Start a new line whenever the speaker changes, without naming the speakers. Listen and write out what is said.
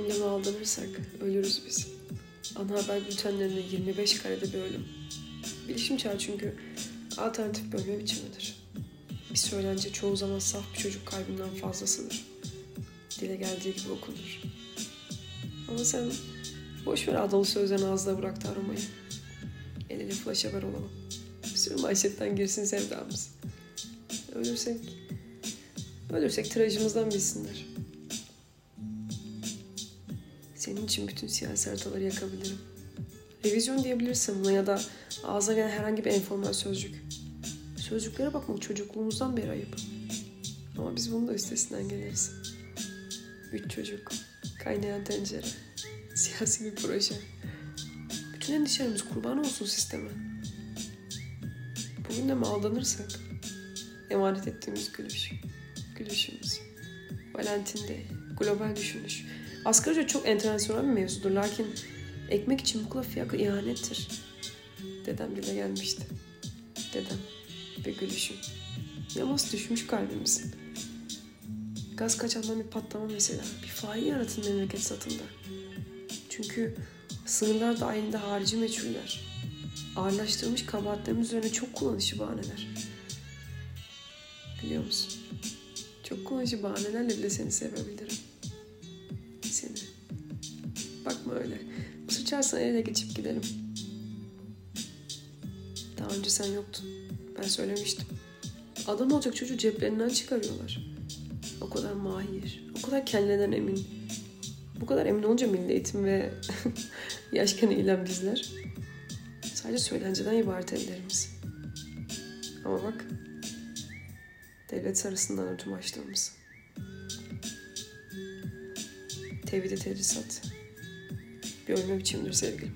aldanırsak ölürüz biz. Ana haber bültenlerinde 25 karede bir ölüm. Bilişim çağı çünkü alternatif bir ölme biçimidir. Bir söylence çoğu zaman saf bir çocuk kalbinden fazlasıdır. Dile geldiği gibi okunur. Ama sen boş ver adalı sözlerini ağızda bıraktı aromayı. El ele flash haber olalım. Bir sürü manşetten girsin sevdamız. Ölürsek, ölürsek tirajımızdan bilsinler. Senin için bütün siyasi haritaları yakabilirim. Revizyon diyebilirsin buna ya da ağza gelen herhangi bir enformal sözcük. Sözcüklere bakmak çocukluğumuzdan beri ayıp. Ama biz bunun da üstesinden geliriz. Üç çocuk, kaynayan tencere, siyasi bir proje. Bütün endişelerimiz kurban olsun sisteme. Bugün de mi aldanırsak? Emanet ettiğimiz gülüş, gülüşümüz. Valentin Day, global düşünüş. Asgari çok enternasyonel bir mevzudur lakin ekmek için bu kula fiyakı ihanettir. Dedem dile gelmişti. Dedem ve gülüşüm. Yamas düşmüş kalbimizin. Gaz kaçandan bir patlama mesela. Bir fail yaratın memleket satında. Çünkü sınırlar dahilinde harici meçhuller. Ağırlaştırılmış kabahatlerimiz üzerine çok kullanışı bahaneler. Biliyor musun? Çok kullanışı bahanelerle bile seni sevebilirim. Sıçarsan ele geçip gidelim. Daha önce sen yoktun. Ben söylemiştim. Adam olacak çocuğu ceplerinden çıkarıyorlar. O kadar mahir, o kadar kendinden emin. Bu kadar emin olunca milli eğitim ve yaşken eğilen bizler. Sadece söylenceden ibaret ellerimiz. Ama bak, devlet sarısından ödüm açtığımız. Tevhidi. Bir ölme biçimidir sevgilim.